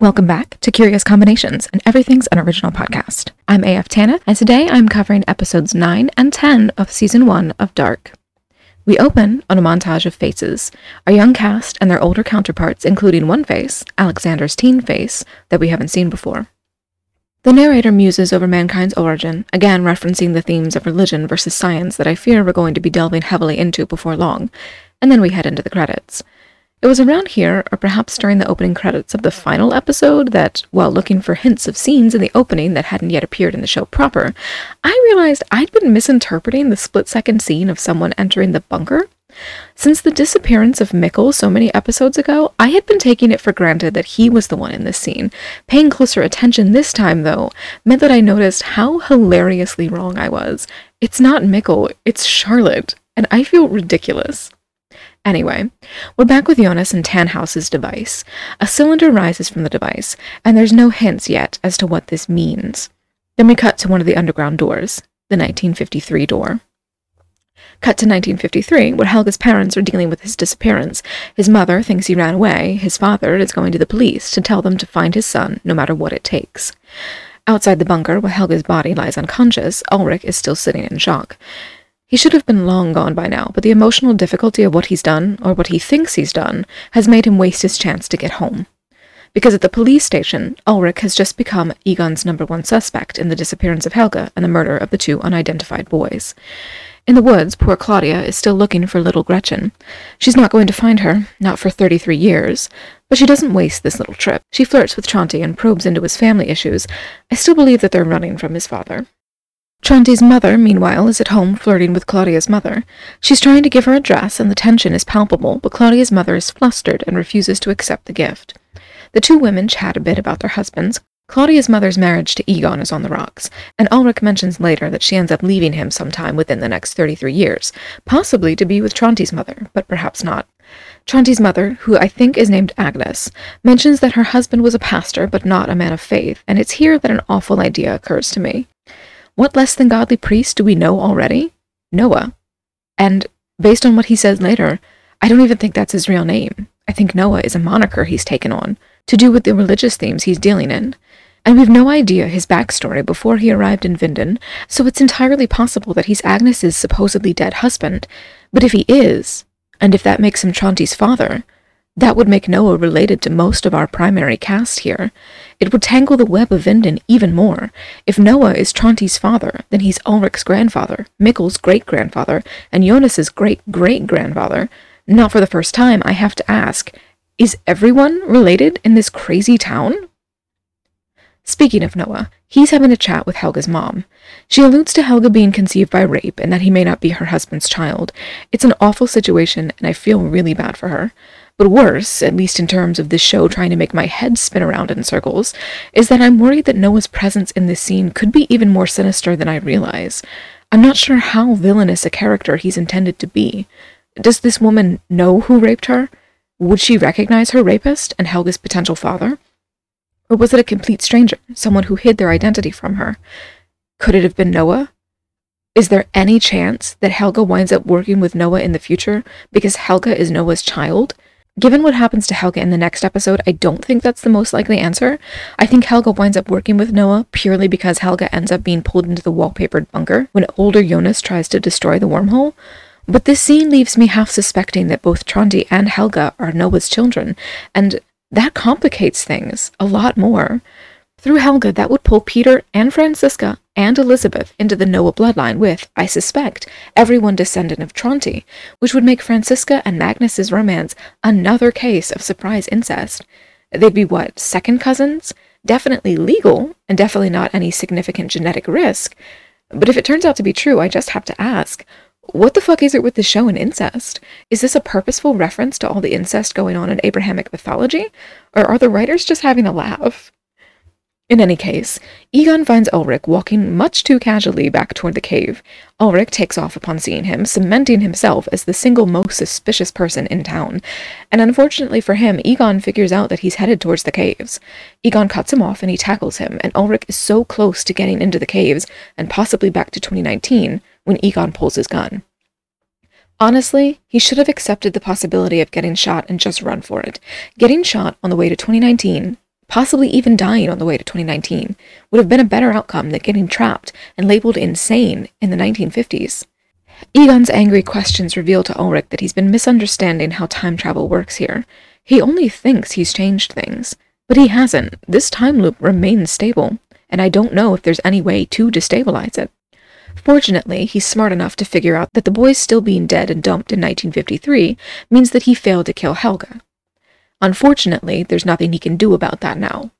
Welcome back to Curious Combinations and Everything's Unoriginal podcast. I'm AF Tana, and today I'm covering episodes 9 and 10 of season 1 of Dark. We open on a montage of faces, our young cast and their older counterparts, including one face, Alexander's teen face, that we haven't seen before. The narrator muses over mankind's origin, again referencing the themes of religion versus science that I fear we're going to be delving heavily into before long, and then we head into the credits. It was around here, or perhaps during the opening credits of the final episode, that, while looking for hints of scenes in the opening that hadn't yet appeared in the show proper, I realized I'd been misinterpreting the split second scene of someone entering the bunker. Since the disappearance of Mikkel so many episodes ago, I had been taking it for granted that he was the one in this scene. Paying closer attention this time, though, meant that I noticed how hilariously wrong I was. It's not Mikkel, it's Charlotte, and I feel ridiculous. Anyway, we're back with Jonas and Tannhaus's device. A cylinder rises from the device, and there's no hints yet as to what this means. Then we cut to one of the underground doors, the 1953 door. Cut to 1953, where Helge's parents are dealing with his disappearance. His mother thinks he ran away. His father is going to the police to tell them to find his son, no matter what it takes. Outside the bunker, where Helge's body lies unconscious, Ulrich is still sitting in shock. He should have been long gone by now, but the emotional difficulty of what he's done, or what he thinks he's done, has made him waste his chance to get home. Because at the police station, Ulrich has just become Egon's number one suspect in the disappearance of Helge and the murder of the two unidentified boys. In the woods, poor Claudia is still looking for little Gretchen. She's not going to find her, not for 33 years, but she doesn't waste this little trip. She flirts with Tronte and probes into his family issues. I still believe that they're running from his father. Tronte's mother, meanwhile, is at home flirting with Claudia's mother. She's trying to give her a dress, and the tension is palpable, but Claudia's mother is flustered and refuses to accept the gift. The two women chat a bit about their husbands. Claudia's mother's marriage to Egon is on the rocks, and Ulrich mentions later that she ends up leaving him sometime within the next 33 years, possibly to be with Tronte's mother, but perhaps not. Tronte's mother, who I think is named Agnes, mentions that her husband was a pastor but not a man of faith, and it's here that an awful idea occurs to me. What less than godly priest do we know already? Noah. And based on what he says later, I don't even think that's his real name. I think Noah is a moniker he's taken on, to do with the religious themes he's dealing in. And we've no idea his backstory before he arrived in Winden, so it's entirely possible that he's Agnes's supposedly dead husband. But if he is, and if that makes him Tronte's father, that would make Noah related to most of our primary cast here. It would tangle the web of Winden even more. If Noah is Tronte's father, then he's Ulrich's grandfather, Mikkel's great-grandfather, and Jonas's great-great-grandfather. Not for the first time, I have to ask, is everyone related in this crazy town? Speaking of Noah, he's having a chat with Helge's mom. She alludes to Helge being conceived by rape and that he may not be her husband's child. It's an awful situation, and I feel really bad for her. But worse, at least in terms of this show trying to make my head spin around in circles, is that I'm worried that Noah's presence in this scene could be even more sinister than I realize. I'm not sure how villainous a character he's intended to be. Does this woman know who raped her? Would she recognize her rapist and Helge's potential father? Or was it a complete stranger, someone who hid their identity from her? Could it have been Noah? Is there any chance that Helge winds up working with Noah in the future because Helge is Noah's child? Given what happens to Helge in the next episode, I don't think that's the most likely answer. I think Helge winds up working with Noah purely because Helge ends up being pulled into the wallpapered bunker when older Jonas tries to destroy the wormhole. But this scene leaves me half suspecting that both Tronte and Helge are Noah's children, and that complicates things a lot more. Through Helge, that would pull Peter and Franziska and Elisabeth into the Noah bloodline with, I suspect, everyone descendant of Tronte, which would make Franziska and Magnus's romance another case of surprise incest. They'd be what, second cousins? Definitely legal, and definitely not any significant genetic risk. But if it turns out to be true, I just have to ask, what the fuck is it with the show and incest? Is this a purposeful reference to all the incest going on in Abrahamic mythology? Or are the writers just having a laugh? In any case, Egon finds Ulrich walking much too casually back toward the cave. Ulrich takes off upon seeing him, cementing himself as the single most suspicious person in town. And unfortunately for him, Egon figures out that he's headed towards the caves. Egon cuts him off and he tackles him, and Ulrich is so close to getting into the caves, and possibly back to 2019, when Egon pulls his gun. Honestly, he should have accepted the possibility of getting shot and just run for it. Getting shot on the way to 2019 possibly even dying on the way to 2019, would have been a better outcome than getting trapped and labeled insane in the 1950s. Egon's angry questions reveal to Ulrich that he's been misunderstanding how time travel works here. He only thinks he's changed things, but he hasn't. This time loop remains stable, and I don't know if there's any way to destabilize it. Fortunately, he's smart enough to figure out that the boys still being dead and dumped in 1953 means that he failed to kill Helge. Unfortunately, there's nothing he can do about that now.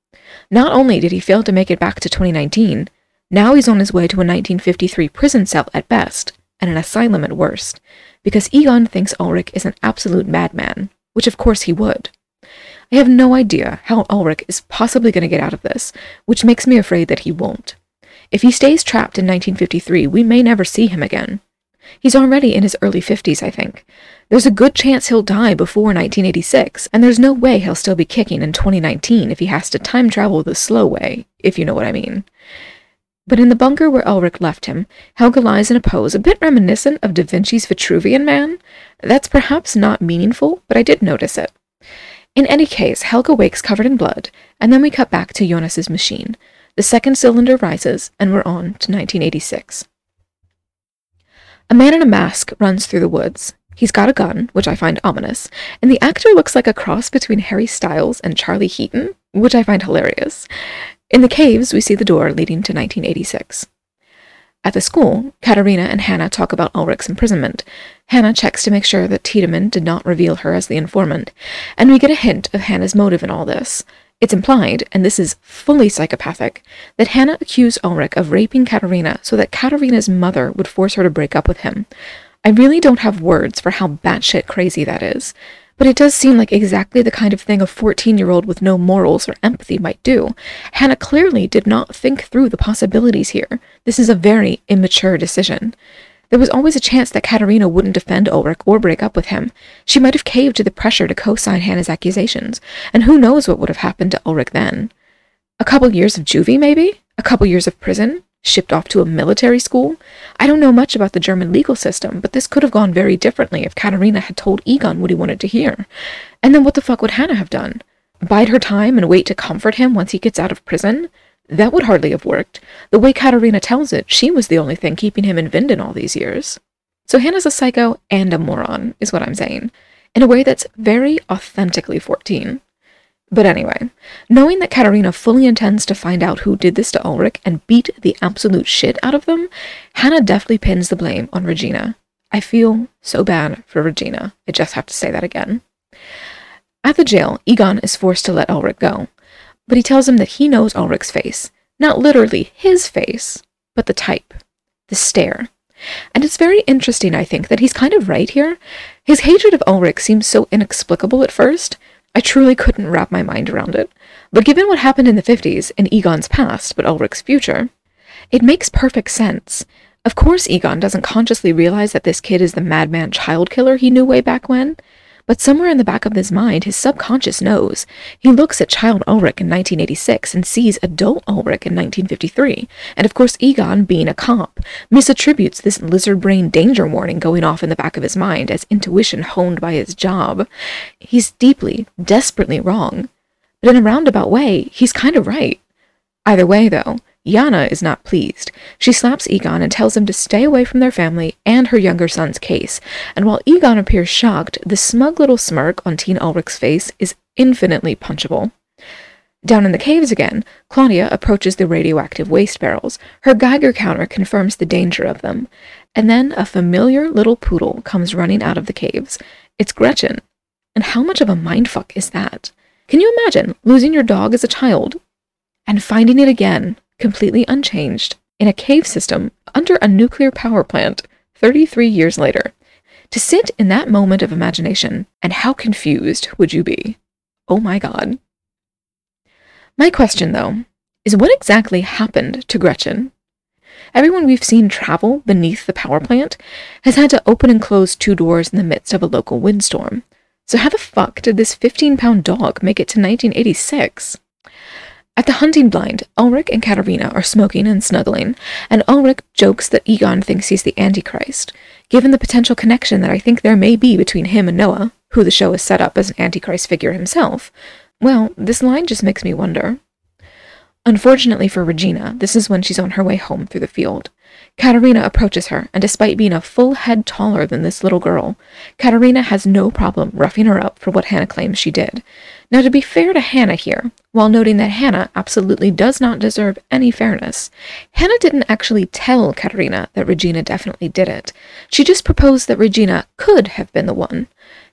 Not only did he fail to make it back to 2019, now he's on his way to a 1953 prison cell at best, and an asylum at worst, because Egon thinks Ulrich is an absolute madman, which of course he would. I have no idea how Ulrich is possibly going to get out of this, which makes me afraid that he won't. If he stays trapped in 1953, we may never see him again. He's already in his early 50s, I think. There's a good chance he'll die before 1986, and there's no way he'll still be kicking in 2019 if he has to time travel the slow way, if you know what I mean. But in the bunker where Ulrich left him, Helge lies in a pose a bit reminiscent of Da Vinci's Vitruvian Man. That's perhaps not meaningful, but I did notice it. In any case, Helge wakes covered in blood, and then we cut back to Jonas's machine. The second cylinder rises, and we're on to 1986. A man in a mask runs through the woods. He's got a gun, which I find ominous, and the actor looks like a cross between Harry Styles and Charlie Heaton, which I find hilarious. In the caves, we see the door leading to 1986. At the school, Katerina and Hannah talk about Ulrich's imprisonment. Hannah checks to make sure that Tiedemann did not reveal her as the informant, and we get a hint of Hannah's motive in all this. It's implied, and this is fully psychopathic, that Hannah accused Ulrich of raping Katerina so that Katerina's mother would force her to break up with him. I really don't have words for how batshit crazy that is, but it does seem like exactly the kind of thing a 14 year old with no morals or empathy might do. Hannah clearly did not think through the possibilities here. This is a very immature decision. There was always a chance that Katerina wouldn't defend Ulrich or break up with him. She might have caved to the pressure to co-sign Hannah's accusations, and who knows what would have happened to Ulrich then. A couple years of juvie, maybe? A couple years of prison? Shipped off to a military school? I don't know much about the German legal system, but this could have gone very differently if Katerina had told Egon what he wanted to hear. And then what the fuck would Hannah have done? Bide her time and wait to comfort him once he gets out of prison? That would hardly have worked. The way Katerina tells it, she was the only thing keeping him in Winden all these years. So Hannah's a psycho and a moron, is what I'm saying, in a way that's very authentically 14. But anyway, knowing that Katerina fully intends to find out who did this to Ulrich and beat the absolute shit out of them, Hannah deftly pins the blame on Regina. I feel so bad for Regina. I just have to say that again. At the jail, Egon is forced to let Ulrich go but he tells him that he knows Ulrich's face. Not literally his face, but the type, the stare. And it's very interesting, I think, that he's kind of right here. His hatred of Ulrich seems so inexplicable at first. I truly couldn't wrap my mind around it. But given what happened in the 50s, in Egon's past, but Ulrich's future, it makes perfect sense. Of course, Egon doesn't consciously realize that this kid is the madman child killer he knew way back when, but somewhere in the back of his mind, his subconscious knows. He looks at child Ulrich in 1986 and sees adult Ulrich in 1953. And of course, Egon, being a comp, misattributes this lizard brain danger warning going off in the back of his mind as intuition honed by his job. He's deeply, desperately wrong. But in a roundabout way, he's kind of right. Either way, though, Jana is not pleased. She slaps Egon and tells him to stay away from their family and her younger son's case. And while Egon appears shocked, the smug little smirk on Teen Ulrich's face is infinitely punchable. Down in the caves again, Claudia approaches the radioactive waste barrels. Her Geiger counter confirms the danger of them. And then a familiar little poodle comes running out of the caves. It's Gretchen. And how much of a mindfuck is that? Can you imagine losing your dog as a child and finding it again completely unchanged, in a cave system under a nuclear power plant 33 years later. To sit in that moment of imagination, and how confused would you be? Oh my god. My question, though, is what exactly happened to Gretchen? Everyone we've seen travel beneath the power plant has had to open and close two doors in the midst of a local windstorm. So, how the fuck did this 15 pound dog make it to 1986? At the hunting blind, Ulrich and Katerina are smoking and snuggling, and Ulrich jokes that Egon thinks he's the Antichrist, given the potential connection that I think there may be between him and Noah, who the show has set up as an Antichrist figure himself. Well, this line just makes me wonder. Unfortunately for Regina, this is when she's on her way home through the field. Katerina approaches her, and despite being a full head taller than this little girl, Katerina has no problem roughing her up for what Hannah claims she did. Now, to be fair to Hannah here, while noting that Hannah absolutely does not deserve any fairness, Hannah didn't actually tell Katerina that Regina definitely did it. She just proposed that Regina could have been the one.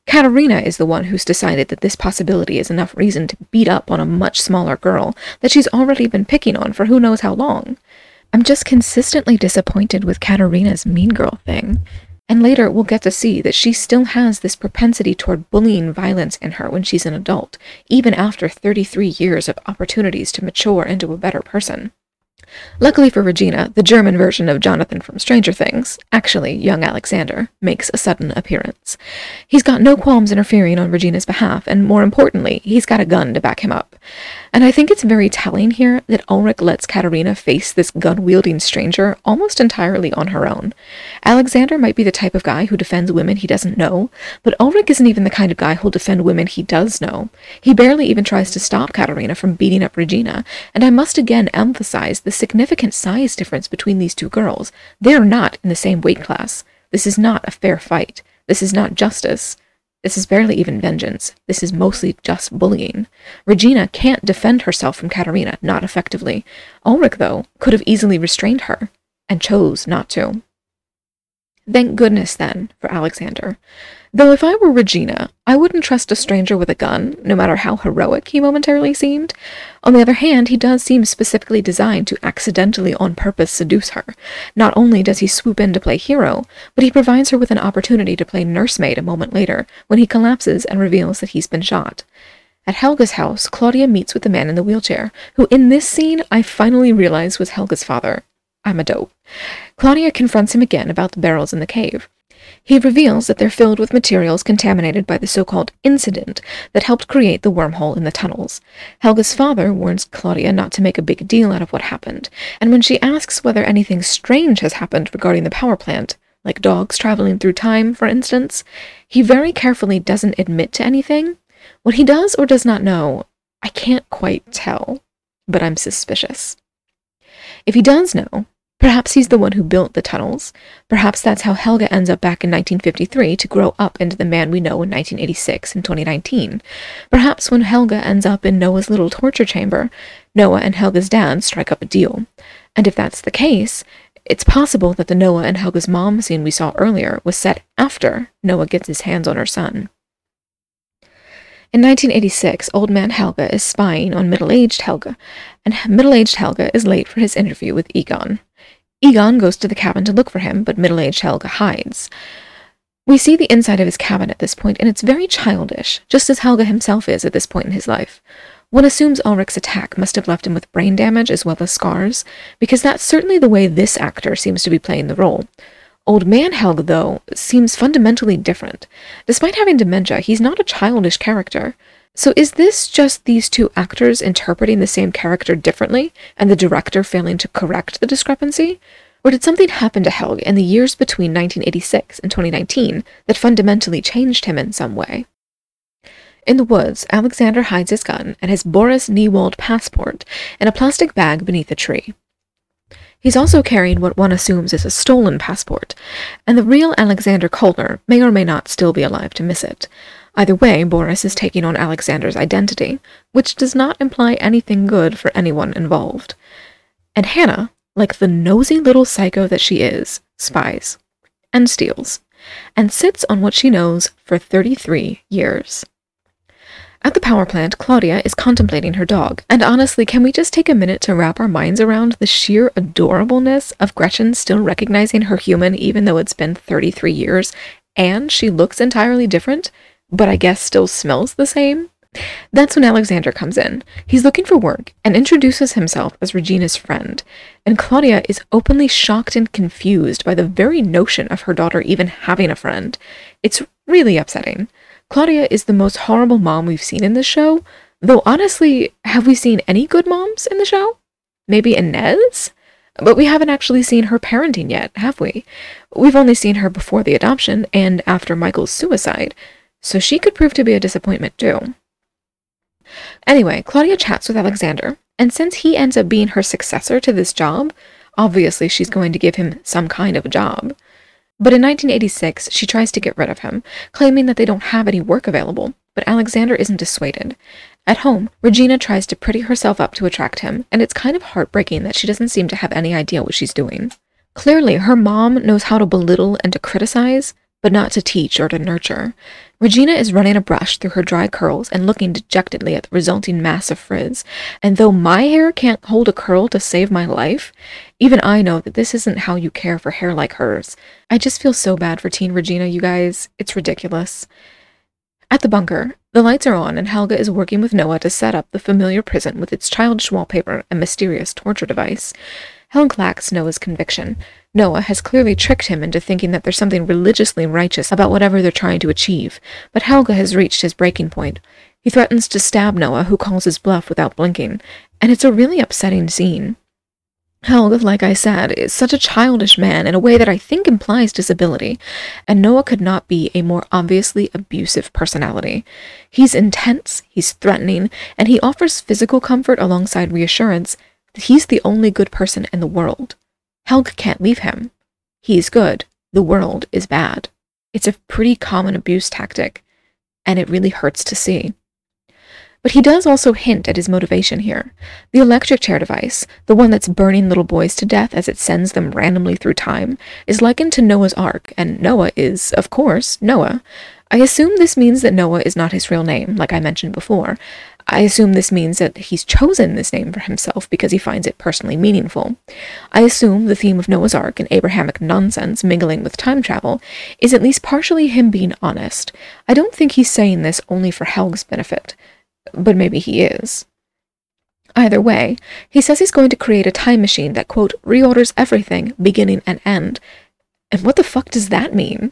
Katerina is the one who's decided that this possibility is enough reason to beat up on a much smaller girl that she's already been picking on for who knows how long. I'm just consistently disappointed with Katerina's mean girl thing. And later we'll get to see that she still has this propensity toward bullying violence in her when she's an adult, even after 33 years of opportunities to mature into a better person. Luckily for Regina, the German version of Jonathan from Stranger Things, actually young Alexander, makes a sudden appearance. He's got no qualms interfering on Regina's behalf, and more importantly, he's got a gun to back him up. And I think it's very telling here that Ulrich lets Katerina face this gun wielding stranger almost entirely on her own. Alexander might be the type of guy who defends women he doesn't know, but Ulrich isn't even the kind of guy who'll defend women he does know. He barely even tries to stop Katerina from beating up Regina, and I must again emphasize the significant size difference between these two girls. They're not in the same weight class. This is not a fair fight. This is not justice. This is barely even vengeance. This is mostly just bullying. Regina can't defend herself from Katerina, not effectively. Ulrich, though, could have easily restrained her, and chose not to. Thank goodness, then, for Alexander. Though if I were Regina, I wouldn't trust a stranger with a gun, no matter how heroic he momentarily seemed. On the other hand, he does seem specifically designed to accidentally on purpose seduce her. Not only does he swoop in to play hero, but he provides her with an opportunity to play nursemaid a moment later, when he collapses and reveals that he's been shot. At Helge's house, Claudia meets with the man in the wheelchair, who in this scene I finally realize was Helge's father. I'm a dope. Claudia confronts him again about the barrels in the cave. He reveals that they're filled with materials contaminated by the so-called incident that helped create the wormhole in the tunnels. Helge's father warns Claudia not to make a big deal out of what happened, and when she asks whether anything strange has happened regarding the power plant, like dogs traveling through time, for instance, he very carefully doesn't admit to anything. What he does or does not know, I can't quite tell, but I'm suspicious. If he does know, Perhaps he's the one who built the tunnels. Perhaps that's how Helge ends up back in 1953 to grow up into the man we know in 1986 and 2019. Perhaps when Helge ends up in Noah's little torture chamber, Noah and Helge's dad strike up a deal. And if that's the case, it's possible that the Noah and Helge's mom scene we saw earlier was set after Noah gets his hands on her son. In 1986, old man Helge is spying on middle aged Helge, and middle aged Helge is late for his interview with Egon. Egon goes to the cabin to look for him, but middle-aged Helge hides. We see the inside of his cabin at this point, and it's very childish, just as Helge himself is at this point in his life. One assumes Ulrich's attack must have left him with brain damage as well as scars, because that's certainly the way this actor seems to be playing the role. Old man Helge, though, seems fundamentally different. Despite having dementia, he's not a childish character. So is this just these two actors interpreting the same character differently, and the director failing to correct the discrepancy? Or did something happen to Helge in the years between 1986 and 2019 that fundamentally changed him in some way? In the woods, Alexander hides his gun and his Boris Niewald passport in a plastic bag beneath a tree. He's also carrying what one assumes is a stolen passport, and the real Alexander Kolner may or may not still be alive to miss it. Either way, Boris is taking on Alexander's identity, which does not imply anything good for anyone involved. And Hannah, like the nosy little psycho that she is, spies and steals, and sits on what she knows for 33 years. At the power plant, Claudia is contemplating her dog, and honestly, can we just take a minute to wrap our minds around the sheer adorableness of Gretchen still recognizing her human even though it's been 33 years, and she looks entirely different? But I guess still smells the same. That's when Alexander comes in. He's looking for work and introduces himself as Regina's friend, and Claudia is openly shocked and confused by the very notion of her daughter even having a friend. It's really upsetting. Claudia is the most horrible mom we've seen in this show, though honestly, have we seen any good moms in the show? Maybe Ines? But we haven't actually seen her parenting yet, have we? We've only seen her before the adoption and after Michael's suicide, so she could prove to be a disappointment too. Anyway, Claudia chats with Alexander, and since he ends up being her successor to this job, obviously she's going to give him some kind of a job. But in 1986, she tries to get rid of him, claiming that they don't have any work available. But Alexander isn't dissuaded. At home, Regina tries to pretty herself up to attract him, and it's kind of heartbreaking that she doesn't seem to have any idea what she's doing. Clearly, her mom knows how to belittle and to criticize, but not to teach or to nurture. Regina is running a brush through her dry curls and looking dejectedly at the resulting mass of frizz. And though my hair can't hold a curl to save my life, even I know that this isn't how you care for hair like hers. I just feel so bad for teen Regina, you guys. It's ridiculous. At the bunker, the lights are on and Helge is working with Noah to set up the familiar prison with its childish wallpaper and mysterious torture device. Helge lacks Noah's conviction. Noah has clearly tricked him into thinking that there's something religiously righteous about whatever they're trying to achieve, but Helge has reached his breaking point. He threatens to stab Noah, who calls his bluff without blinking, and it's a really upsetting scene. Helge, like I said, is such a childish man in a way that I think implies disability, and Noah could not be a more obviously abusive personality. He's intense, he's threatening, and he offers physical comfort alongside reassurance that he's the only good person in the world. Helge can't leave him. He's good. The world is bad. It's a pretty common abuse tactic, and it really hurts to see. But he does also hint at his motivation here. The electric chair device, the one that's burning little boys to death as it sends them randomly through time, is likened to Noah's Ark, and Noah is, of course, Noah. I assume this means that Noah is not his real name, like I mentioned before, I assume this means that he's chosen this name for himself because he finds it personally meaningful. I assume the theme of Noah's Ark and Abrahamic nonsense mingling with time travel is at least partially him being honest. I don't think he's saying this only for Helge's benefit, but maybe he is. Either way, he says he's going to create a time machine that, quote, reorders everything, beginning and end. And what the fuck does that mean?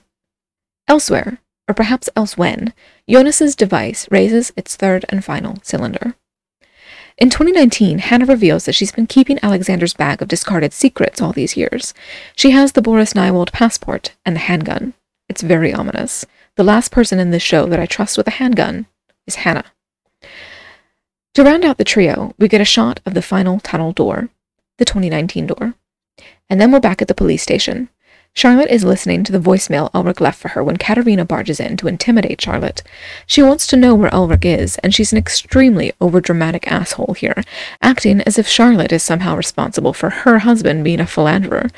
Elsewhere, or perhaps else when, Jonas's device raises its third and final cylinder. In 2019, Hannah reveals that she's been keeping Alexander's bag of discarded secrets all these years. She has the Boris Niewald passport and the handgun. It's very ominous. The last person in this show that I trust with a handgun is Hannah. To round out the trio, we get a shot of the final tunnel door, the 2019 door. And then we're back at the police station. Charlotte is listening to the voicemail Ulrich left for her when Katerina barges in to intimidate Charlotte. She wants to know where Ulrich is, and she's an extremely overdramatic asshole here, acting as if Charlotte is somehow responsible for her husband being a philanderer.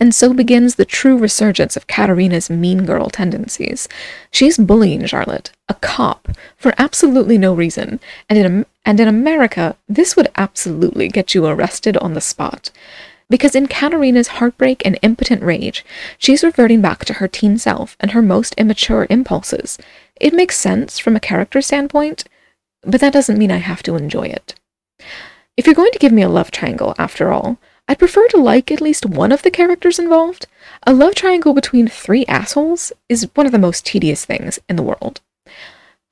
And so begins the true resurgence of Katerina's mean girl tendencies. She's bullying Charlotte, a cop, for absolutely no reason, and in, and in America, this would absolutely get you arrested on the spot because in Katerina's heartbreak and impotent rage, she's reverting back to her teen self and her most immature impulses. It makes sense from a character standpoint, but that doesn't mean I have to enjoy it. If you're going to give me a love triangle, after all, I'd prefer to like at least one of the characters involved. A love triangle between three assholes is one of the most tedious things in the world.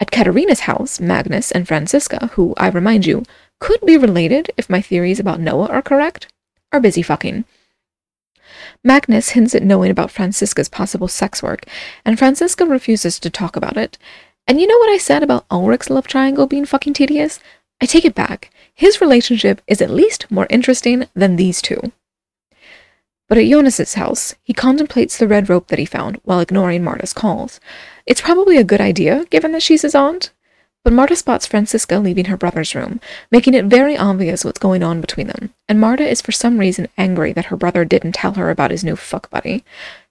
At Katerina's house, Magnus and Franziska, who, I remind you, could be related if my theories about Noah are correct, are busy fucking. Magnus hints at knowing about Franziska's possible sex work, and Franziska refuses to talk about it. And you know what I said about Ulrich's love triangle being fucking tedious? I take it back. His relationship is at least more interesting than these two. But at Jonas's house, he contemplates the red rope that he found while ignoring Martha's calls. It's probably a good idea, given that she's his aunt, but Martha spots Franziska leaving her brother's room, making it very obvious what's going on between them, and Martha is for some reason angry that her brother didn't tell her about his new fuck buddy.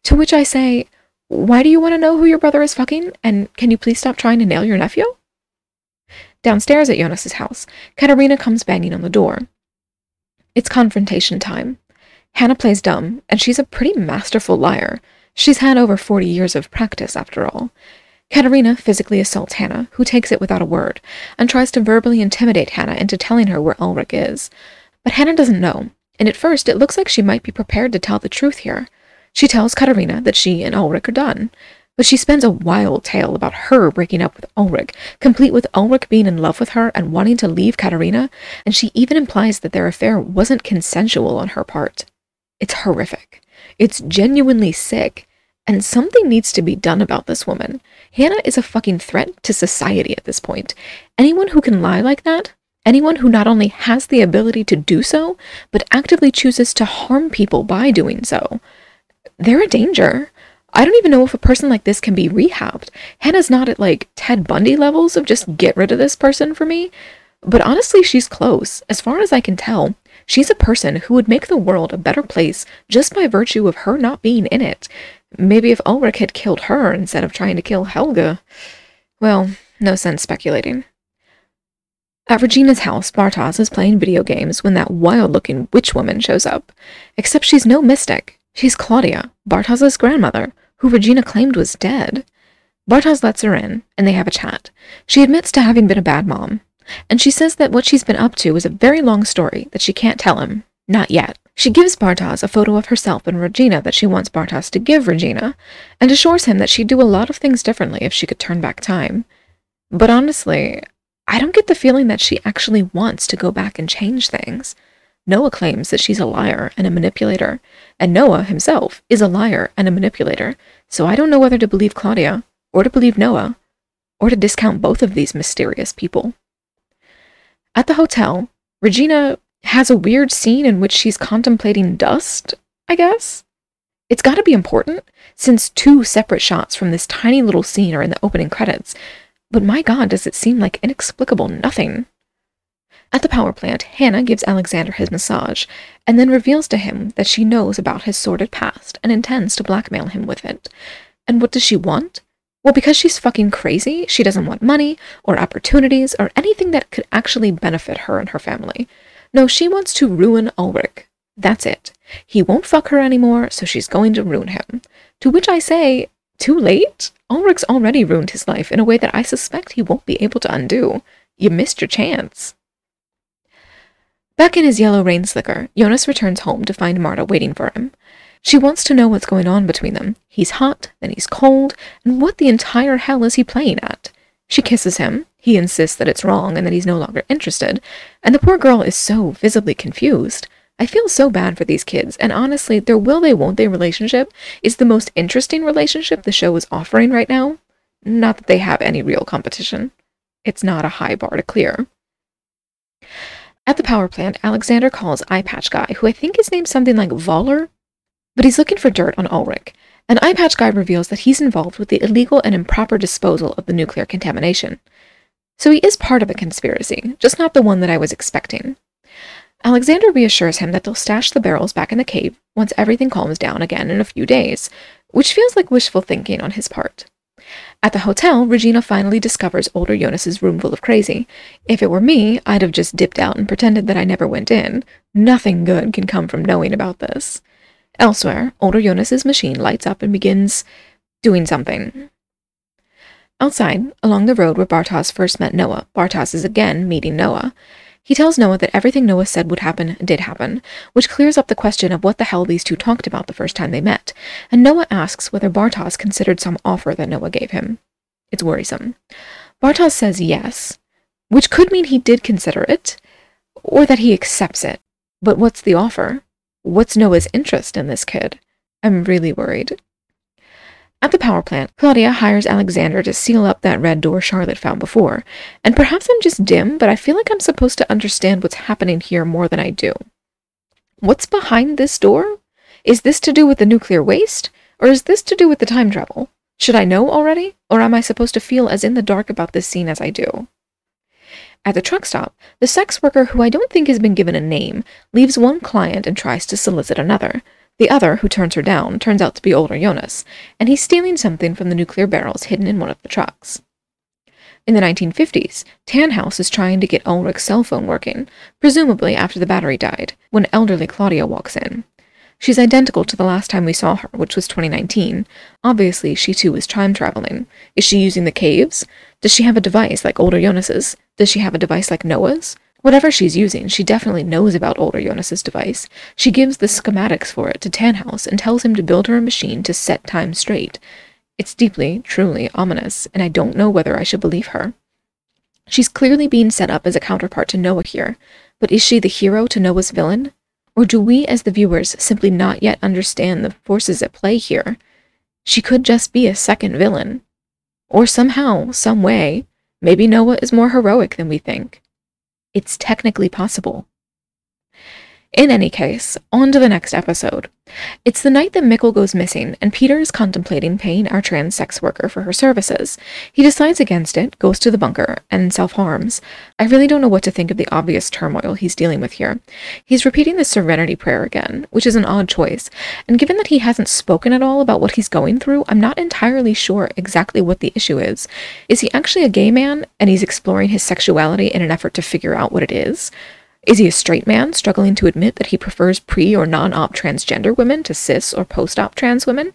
To which I say, Why do you want to know who your brother is fucking, and can you please stop trying to nail your nephew? Downstairs at Jonas's house, Katerina comes banging on the door. It's confrontation time. Hannah plays dumb, and she's a pretty masterful liar. She's had over 40 years of practice, after all. Katerina physically assaults Hannah, who takes it without a word, and tries to verbally intimidate Hannah into telling her where Ulrich is. But Hannah doesn't know, and at first it looks like she might be prepared to tell the truth here. She tells Katerina that she and Ulrich are done, but she spends a wild tale about her breaking up with Ulrich, complete with Ulrich being in love with her and wanting to leave Katerina, and she even implies that their affair wasn't consensual on her part. It's horrific. It's genuinely sick, And something needs to be done about this woman. Hannah is a fucking threat to society at this point. Anyone who can lie like that, anyone who not only has the ability to do so, but actively chooses to harm people by doing so, they're a danger. I don't even know if a person like this can be rehabbed. Hannah's not at like Ted Bundy levels of just get rid of this person for me, but honestly, she's close. As far as I can tell, she's a person who would make the world a better place just by virtue of her not being in it. Maybe if Ulrich had killed her instead of trying to kill Helge. Well, no sense speculating. At Regina's house, Bartosz is playing video games when that wild looking witch woman shows up. Except she's no mystic. She's Claudia, Bartosz's grandmother, who Regina claimed was dead. Bartosz lets her in, and they have a chat. She admits to having been a bad mom, and she says that what she's been up to is a very long story that she can't tell him. Not yet. She gives Bartosz a photo of herself and Regina that she wants Bartosz to give Regina, and assures him that she'd do a lot of things differently if she could turn back time. But honestly, I don't get the feeling that she actually wants to go back and change things. Noah claims that she's a liar and a manipulator, and Noah himself is a liar and a manipulator, so I don't know whether to believe Claudia, or to believe Noah, or to discount both of these mysterious people. At the hotel, Regina has a weird scene in which she's contemplating dust, I guess. It's got to be important, since two separate shots from this tiny little scene are in the opening credits, but my god, does it seem like inexplicable nothing. At the power plant, Hannah gives Alexander his massage, and then reveals to him that she knows about his sordid past and intends to blackmail him with it. And what does she want? Well, because she's fucking crazy, she doesn't want money or opportunities or anything that could actually benefit her and her family. No, she wants to ruin Ulrich. That's it. He won't fuck her anymore, so she's going to ruin him. To which I say, too late? Ulrich's already ruined his life in a way that I suspect he won't be able to undo. You missed your chance. Back in his yellow rain slicker, Jonas returns home to find Martha waiting for him. She wants to know what's going on between them. He's hot, then he's cold, and what the entire hell is he playing at? She kisses him. He insists that it's wrong and that he's no longer interested, and the poor girl is so visibly confused. I feel so bad for these kids, and honestly, their will they won't they relationship is the most interesting relationship the show is offering right now. Not that they have any real competition. It's not a high bar to clear. At the power plant, Alexander calls Eye Patch Guy, who I think is named something like Voller, but he's looking for dirt on Ulrich. And Eye Patch Guy reveals that he's involved with the illegal and improper disposal of the nuclear contamination. So he is part of a conspiracy, just not the one that I was expecting. Alexander reassures him that they'll stash the barrels back in the cave once everything calms down again in a few days, which feels like wishful thinking on his part. At the hotel, Regina finally discovers older Jonas's room full of crazy. If it were me, I'd have just dipped out and pretended that I never went in. Nothing good can come from knowing about this. Elsewhere, older Jonas's machine lights up and begins doing something. Outside, along the road where Bartosz first met Noah, Bartosz is again meeting Noah. He tells Noah that everything Noah said would happen did happen, which clears up the question of what the hell these two talked about the first time they met, and Noah asks whether Bartosz considered some offer that Noah gave him. It's worrisome. Bartosz says yes, which could mean he did consider it, or that he accepts it. But what's the offer? What's Noah's interest in this kid? I'm really worried. At the power plant, Claudia hires Alexander to seal up that red door Charlotte found before, and perhaps I'm just dim, but I feel like I'm supposed to understand what's happening here more than I do. What's behind this door? Is this to do with the nuclear waste, or is this to do with the time travel? Should I know already, or am I supposed to feel as in the dark about this scene as I do? At the truck stop, the sex worker, who I don't think has been given a name, leaves one client and tries to solicit another, the other, who turns her down, turns out to be older Jonas, and he's stealing something from the nuclear barrels hidden in one of the trucks. In the 1950s, Tannhaus is trying to get Ulrich's cell phone working, presumably after the battery died, when elderly Claudia walks in. She's identical to the last time we saw her, which was 2019. Obviously, she too is time traveling. Is she using the caves? Does she have a device like older Jonas's? Does she have a device like Noah's? Whatever she's using, she definitely knows about older Jonas's device. She gives the schematics for it to Tannhaus and tells him to build her a machine to set time straight. It's deeply, truly ominous, and I don't know whether I should believe her. She's clearly being set up as a counterpart to Noah here, but is she the hero to Noah's villain? Or do we, as the viewers, simply not yet understand the forces at play here? She could just be a second villain. Or somehow, some way, maybe Noah is more heroic than we think. It's technically possible. In any case, on to the next episode. It's the night that Mikkel goes missing, and Peter is contemplating paying our trans sex worker for her services. He decides against it, goes to the bunker, and self harms. I really don't know what to think of the obvious turmoil he's dealing with here. He's repeating the serenity prayer again, which is an odd choice, and given that he hasn't spoken at all about what he's going through, I'm not entirely sure exactly what the issue is. Is he actually a gay man, and he's exploring his sexuality in an effort to figure out what it is? Is he a straight man struggling to admit that he prefers pre or non op transgender women to cis or post op trans women?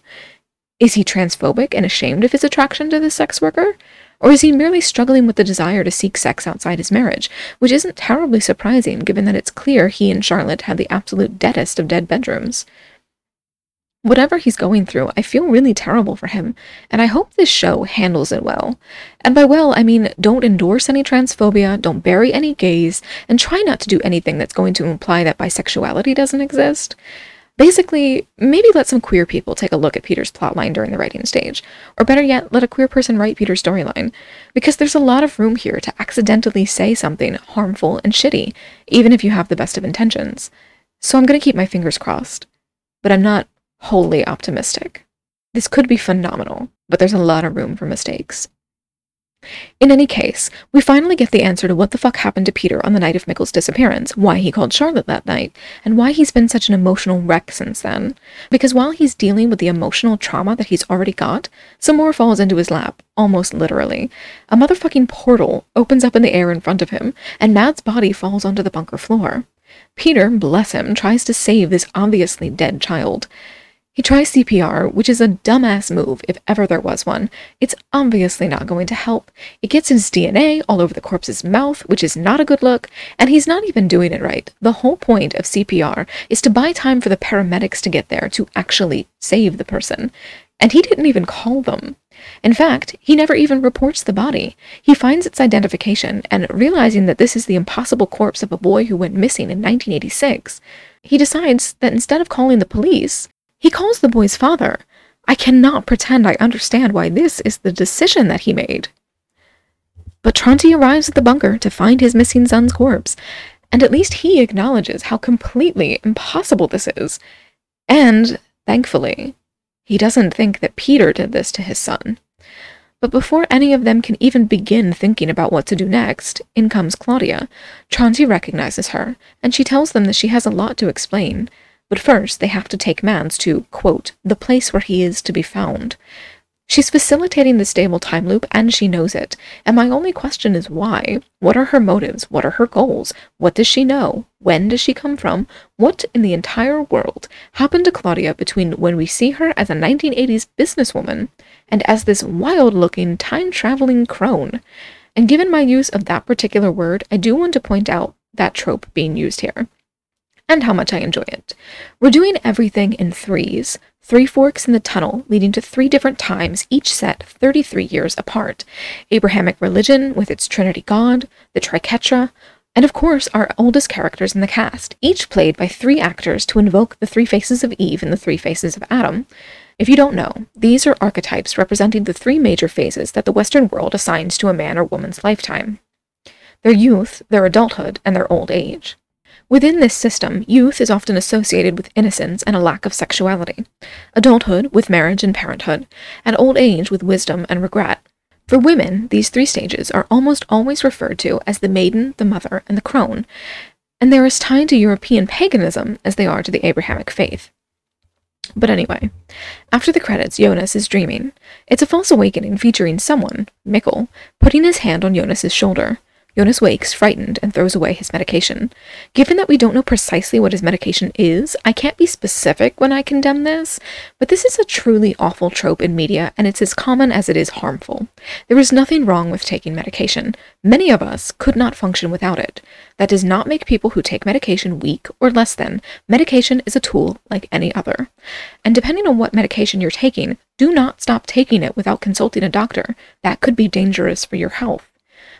Is he transphobic and ashamed of his attraction to this sex worker? Or is he merely struggling with the desire to seek sex outside his marriage, which isn't terribly surprising given that it's clear he and Charlotte had the absolute deadest of dead bedrooms? Whatever he's going through, I feel really terrible for him, and I hope this show handles it well. And by well, I mean don't endorse any transphobia, don't bury any gays, and try not to do anything that's going to imply that bisexuality doesn't exist. Basically, maybe let some queer people take a look at Peter's plotline during the writing stage, or better yet, let a queer person write Peter's storyline, because there's a lot of room here to accidentally say something harmful and shitty, even if you have the best of intentions. So I'm gonna keep my fingers crossed. But I'm not wholly optimistic. This could be phenomenal, but there's a lot of room for mistakes. In any case, we finally get the answer to what the fuck happened to Peter on the night of Mikkel's disappearance, why he called Charlotte that night, and why he's been such an emotional wreck since then. Because while he's dealing with the emotional trauma that he's already got, some more falls into his lap, almost literally. A motherfucking portal opens up in the air in front of him, and Matt's body falls onto the bunker floor. Peter, bless him, tries to save this obviously dead child. He tries CPR, which is a dumbass move if ever there was one. It's obviously not going to help. It gets his DNA all over the corpse's mouth, which is not a good look, and he's not even doing it right. The whole point of CPR is to buy time for the paramedics to get there to actually save the person. And he didn't even call them. In fact, he never even reports the body. He finds its identification, and realizing that this is the impossible corpse of a boy who went missing in 1986, he decides that instead of calling the police, he calls the boy's father. I cannot pretend I understand why this is the decision that he made. But Tronte arrives at the bunker to find his missing son's corpse, and at least he acknowledges how completely impossible this is. And, thankfully, he doesn't think that Peter did this to his son. But before any of them can even begin thinking about what to do next, in comes Claudia. Tronte recognizes her, and she tells them that she has a lot to explain, but first they have to take Mads to, quote, the place where he is to be found. She's facilitating the stable time loop and she knows it. And my only question is why? What are her motives? What are her goals? What does she know? When does she come from? What in the entire world happened to Claudia between when we see her as a 1980s businesswoman and as this wild looking time traveling crone? And given my use of that particular word, I do want to point out that trope being used here and how much I enjoy it. We're doing everything in threes, three forks in the tunnel leading to three different times, each set 33 years apart. Abrahamic religion with its Trinity God, the Triquetra, and of course our oldest characters in the cast, each played by three actors to invoke the three faces of Eve and the three faces of Adam. If you don't know, these are archetypes representing the three major phases that the Western world assigns to a man or woman's lifetime their youth, their adulthood, and their old age. Within this system, youth is often associated with innocence and a lack of sexuality, adulthood with marriage and parenthood, and old age with wisdom and regret. For women, these three stages are almost always referred to as the maiden, the mother, and the crone, and they're as tied to European paganism as they are to the Abrahamic faith. But anyway, after the credits, Jonas is dreaming. It's a false awakening featuring someone, Mikkel, putting his hand on Jonas's shoulder. Jonas wakes, frightened, and throws away his medication. Given that we don't know precisely what his medication is, I can't be specific when I condemn this, but this is a truly awful trope in media, and it's as common as it is harmful. There is nothing wrong with taking medication. Many of us could not function without it. That does not make people who take medication weak or less than. Medication is a tool like any other. And depending on what medication you're taking, do not stop taking it without consulting a doctor. That could be dangerous for your health.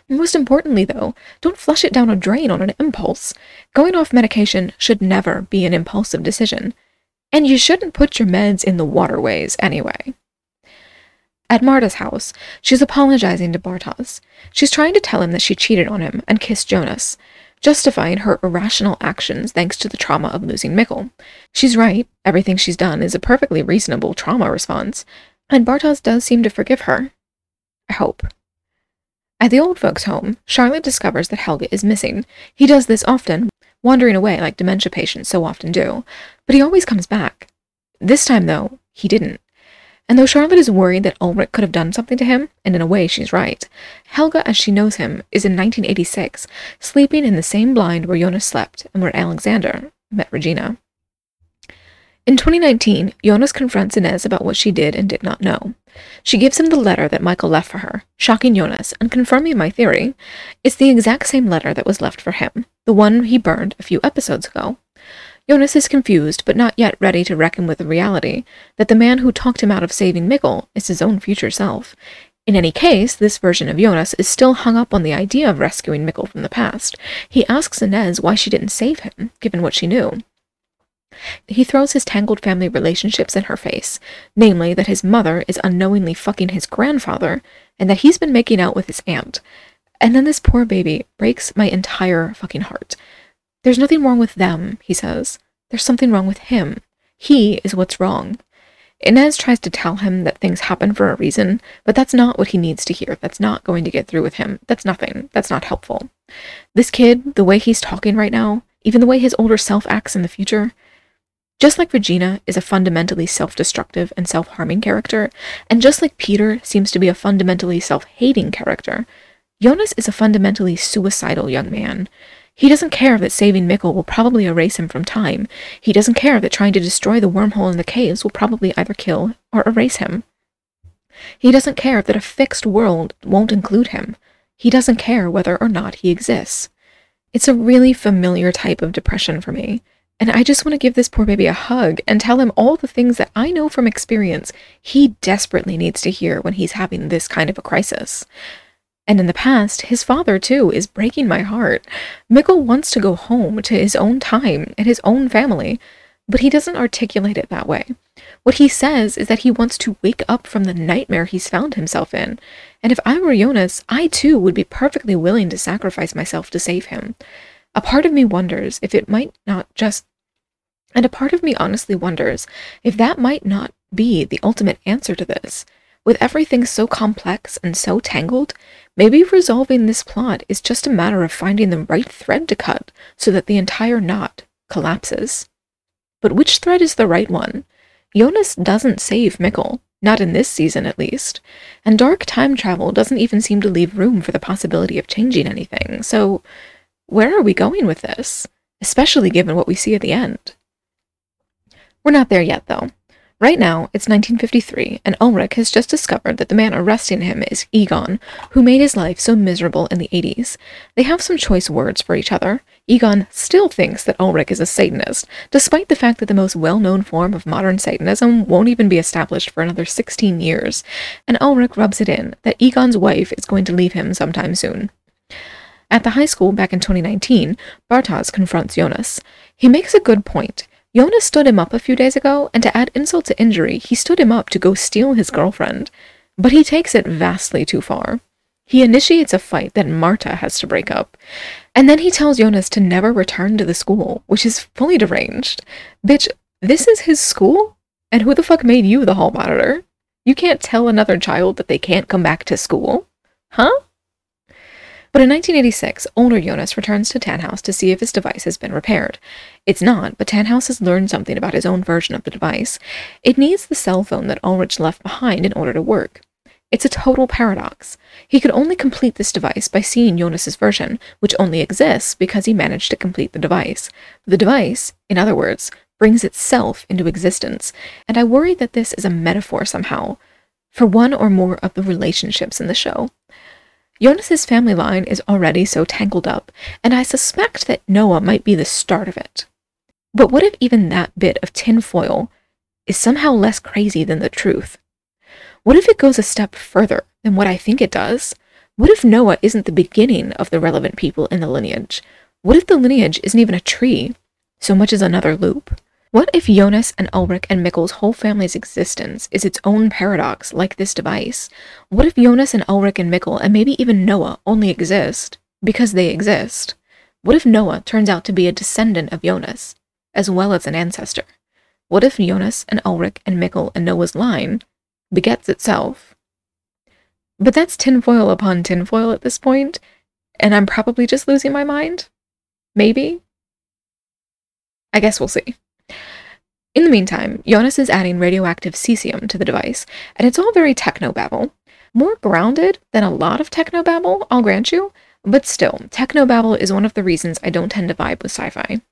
Most importantly, though, don't flush it down a drain on an impulse. Going off medication should never be an impulsive decision. And you shouldn't put your meds in the waterways anyway. At Martha's house, she's apologizing to Bartosz. She's trying to tell him that she cheated on him and kissed Jonas, justifying her irrational actions thanks to the trauma of losing Mikkel. She's right, everything she's done is a perfectly reasonable trauma response, and Bartosz does seem to forgive her. I hope. At the old folks' home, Charlotte discovers that Helge is missing. He does this often, wandering away like dementia patients so often do, but he always comes back. This time, though, he didn't. And though Charlotte is worried that Ulrich could have done something to him, and in a way she's right, Helge, as she knows him, is in 1986, sleeping in the same blind where Jonas slept and where Alexander met Regina. In 2019, Jonas confronts Ines about what she did and did not know. She gives him the letter that Michael left for her, shocking Jonas and confirming my theory. It's the exact same letter that was left for him, the one he burned a few episodes ago. Jonas is confused, but not yet ready to reckon with the reality that the man who talked him out of saving Mikkel is his own future self. In any case, this version of Jonas is still hung up on the idea of rescuing Mikkel from the past. He asks Ines why she didn't save him, given what she knew. He throws his tangled family relationships in her face, namely that his mother is unknowingly fucking his grandfather, and that he's been making out with his aunt. And then this poor baby breaks my entire fucking heart. There's nothing wrong with them, he says. There's something wrong with him. He is what's wrong. Ines tries to tell him that things happen for a reason, but that's not what he needs to hear. That's not going to get through with him. That's nothing. That's not helpful. This kid, the way he's talking right now, even the way his older self acts in the future, just like Regina is a fundamentally self destructive and self harming character, and just like Peter seems to be a fundamentally self hating character, Jonas is a fundamentally suicidal young man. He doesn't care that saving Mikkel will probably erase him from time. He doesn't care that trying to destroy the wormhole in the caves will probably either kill or erase him. He doesn't care that a fixed world won't include him. He doesn't care whether or not he exists. It's a really familiar type of depression for me, and I just want to give this poor baby a hug and tell him all the things that I know from experience he desperately needs to hear when he's having this kind of a crisis. And in the past, his father, too, is breaking my heart. Mikkel wants to go home to his own time and his own family, but he doesn't articulate it that way. What he says is that he wants to wake up from the nightmare he's found himself in. And if I were Jonas, I too would be perfectly willing to sacrifice myself to save him. A part of me wonders if it might not just. And a part of me honestly wonders if that might not be the ultimate answer to this. With everything so complex and so tangled, maybe resolving this plot is just a matter of finding the right thread to cut so that the entire knot collapses. But which thread is the right one? Jonas doesn't save Mikkel, not in this season at least, and dark time travel doesn't even seem to leave room for the possibility of changing anything, so where are we going with this? Especially given what we see at the end. We're not there yet, though. Right now, it's 1953, and Ulrich has just discovered that the man arresting him is Egon, who made his life so miserable in the 80s. They have some choice words for each other. Egon still thinks that Ulrich is a Satanist, despite the fact that the most well known form of modern Satanism won't even be established for another 16 years, and Ulrich rubs it in that Egon's wife is going to leave him sometime soon. At the high school back in 2019, Bartosz confronts Jonas. He makes a good point. Jonas stood him up a few days ago, and to add insult to injury, he stood him up to go steal his girlfriend. But he takes it vastly too far. He initiates a fight that Martha has to break up. And then he tells Jonas to never return to the school, which is fully deranged. Bitch, this is his school? And who the fuck made you the hall monitor? You can't tell another child that they can't come back to school? Huh? But in 1986, older Jonas returns to Tannhaus to see if his device has been repaired. It's not, but Tannhaus has learned something about his own version of the device. It needs the cell phone that Ulrich left behind in order to work. It's a total paradox. He could only complete this device by seeing Jonas's version, which only exists because he managed to complete the device. The device, in other words, brings itself into existence, and I worry that this is a metaphor somehow for one or more of the relationships in the show. Jonas's family line is already so tangled up, and I suspect that Noah might be the start of it. But what if even that bit of tinfoil is somehow less crazy than the truth? What if it goes a step further than what I think it does? What if Noah isn't the beginning of the relevant people in the lineage? What if the lineage isn't even a tree, so much as another loop? What if Jonas and Ulrich and Mikkel's whole family's existence is its own paradox, like this device? What if Jonas and Ulrich and Mikkel, and maybe even Noah, only exist because they exist? What if Noah turns out to be a descendant of Jonas, as well as an ancestor? What if Jonas and Ulrich and Mikkel and Noah's line begets itself? But that's tinfoil upon tinfoil at this point, and I'm probably just losing my mind. Maybe. I guess we'll see. In the meantime, Jonas is adding radioactive cesium to the device, and it's all very technobabble. More grounded than a lot of technobabble, I'll grant you, but still, technobabble is one of the reasons I don't tend to vibe with sci fi.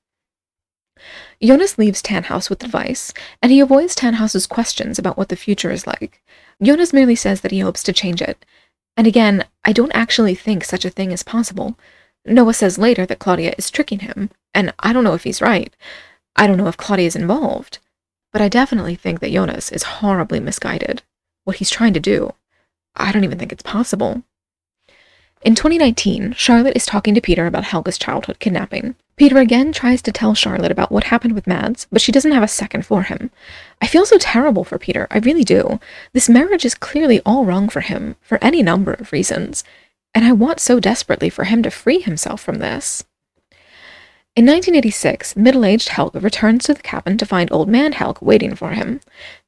Jonas leaves Tannhaus with the device, and he avoids Tannhaus's questions about what the future is like. Jonas merely says that he hopes to change it. And again, I don't actually think such a thing is possible. Noah says later that Claudia is tricking him, and I don't know if he's right. I don't know if Claudia is involved, but I definitely think that Jonas is horribly misguided. What he's trying to do, I don't even think it's possible. In 2019, Charlotte is talking to Peter about Helge's childhood kidnapping. Peter again tries to tell Charlotte about what happened with Mads, but she doesn't have a second for him. I feel so terrible for Peter, I really do. This marriage is clearly all wrong for him, for any number of reasons, and I want so desperately for him to free himself from this. In 1986, middle-aged Helge returns to the cabin to find old man Helge waiting for him.